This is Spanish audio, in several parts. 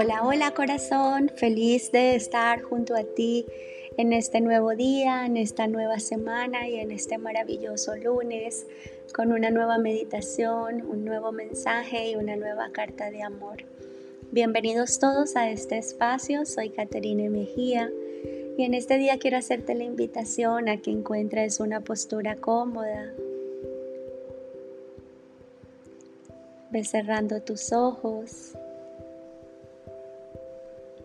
Hola, hola corazón, feliz de estar junto a ti en este nuevo día, en esta nueva semana y en este maravilloso lunes con una nueva meditación, un nuevo mensaje y una nueva carta de amor. Bienvenidos todos a este espacio, soy Caterine Mejía y en este día quiero hacerte la invitación a que encuentres una postura cómoda. Ve cerrando tus ojos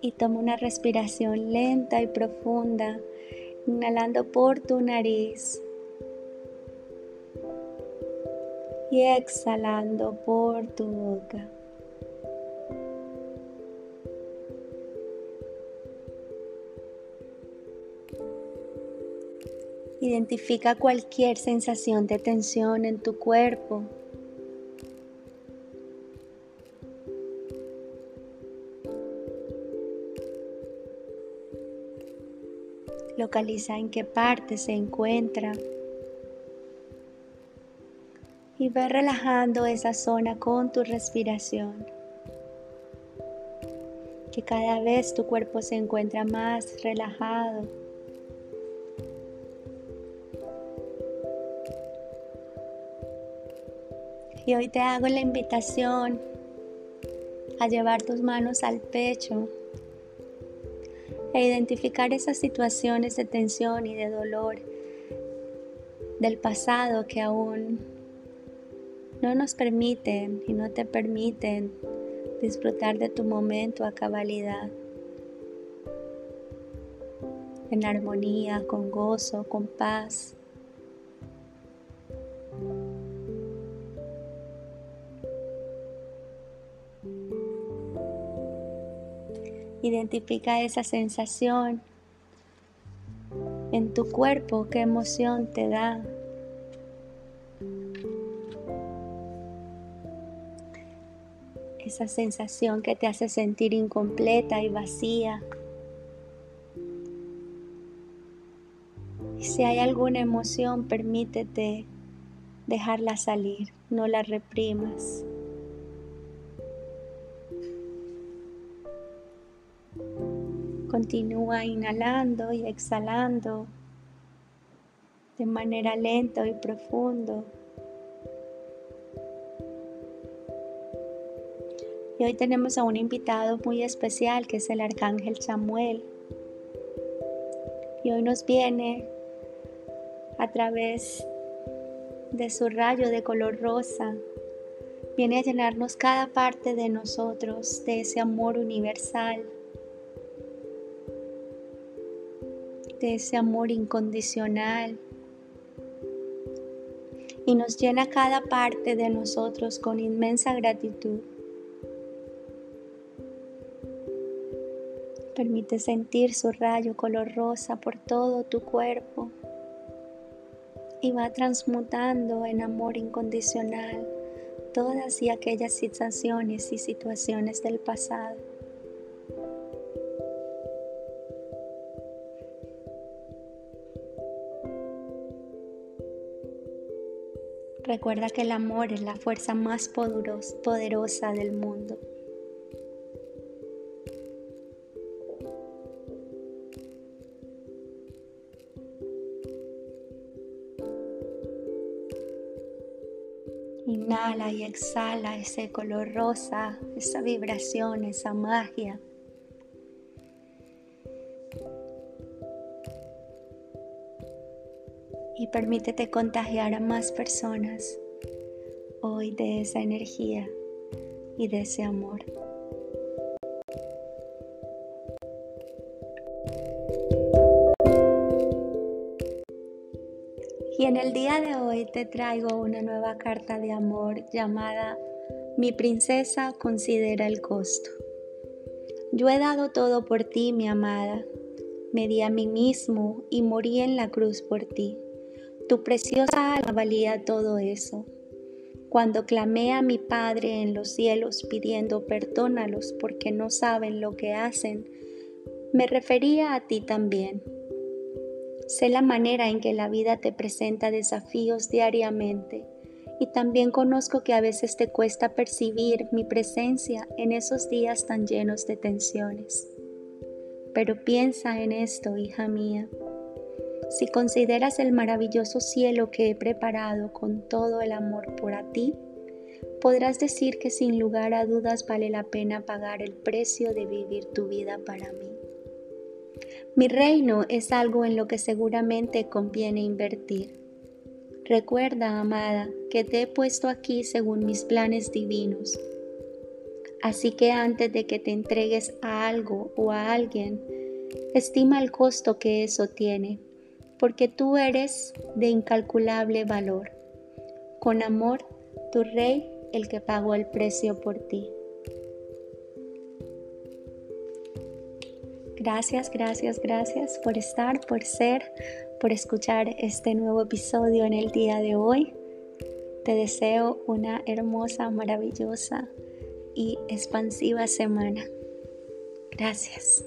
y toma una respiración lenta y profunda, inhalando por tu nariz y exhalando por tu boca. Identifica cualquier sensación de tensión en tu cuerpo. Localiza en qué parte se encuentra. Y ve relajando esa zona con tu respiración. Que cada vez tu cuerpo se encuentra más relajado. Y hoy te hago la invitación a llevar tus manos al pecho e identificar esas situaciones de tensión y de dolor del pasado que aún no nos permiten y no te permiten disfrutar de tu momento a cabalidad, en armonía, con gozo, con paz. Identifica esa sensación en tu cuerpo, qué emoción te da. Esa sensación que te hace sentir incompleta y vacía. Si hay alguna emoción, permítete dejarla salir, no la reprimas. Continúa inhalando y exhalando de manera lenta y profundo. Y hoy tenemos a un invitado muy especial que es el arcángel Samuel. Y hoy nos viene a través de su rayo de color rosa, viene a llenarnos cada parte de nosotros de ese amor universal ese amor incondicional y nos llena cada parte de nosotros con inmensa gratitud. Permite sentir su rayo color rosa por todo tu cuerpo y va transmutando en amor incondicional todas y aquellas sensaciones y situaciones del pasado. Recuerda que el amor es la fuerza más poderosa del mundo. Inhala y exhala ese color rosa, esa vibración, esa magia. Y permítete contagiar a más personas hoy de esa energía y de ese amor. Y en el día de hoy te traigo una nueva carta de amor llamada Mi princesa considera el costo. Yo he dado todo por ti, mi amada. Me di a mí mismo y morí en la cruz por ti. Tu preciosa alma valía todo eso. Cuando clamé a mi Padre en los cielos pidiendo perdónalos porque no saben lo que hacen, me refería a ti también. Sé la manera en que la vida te presenta desafíos diariamente y también conozco que a veces te cuesta percibir mi presencia en esos días tan llenos de tensiones. Pero piensa en esto, hija mía. Si consideras el maravilloso cielo que he preparado con todo el amor por ti, podrás decir que sin lugar a dudas vale la pena pagar el precio de vivir tu vida para mí. Mi reino es algo en lo que seguramente conviene invertir. Recuerda, amada, que te he puesto aquí según mis planes divinos. Así que antes de que te entregues a algo o a alguien, estima el costo que eso tiene, porque tú eres de incalculable valor. Con amor, tu Rey el que pagó el precio por ti. Gracias, gracias, gracias por estar, por ser, por escuchar este nuevo episodio en el día de hoy. Te deseo una hermosa, maravillosa y expansiva semana. Gracias.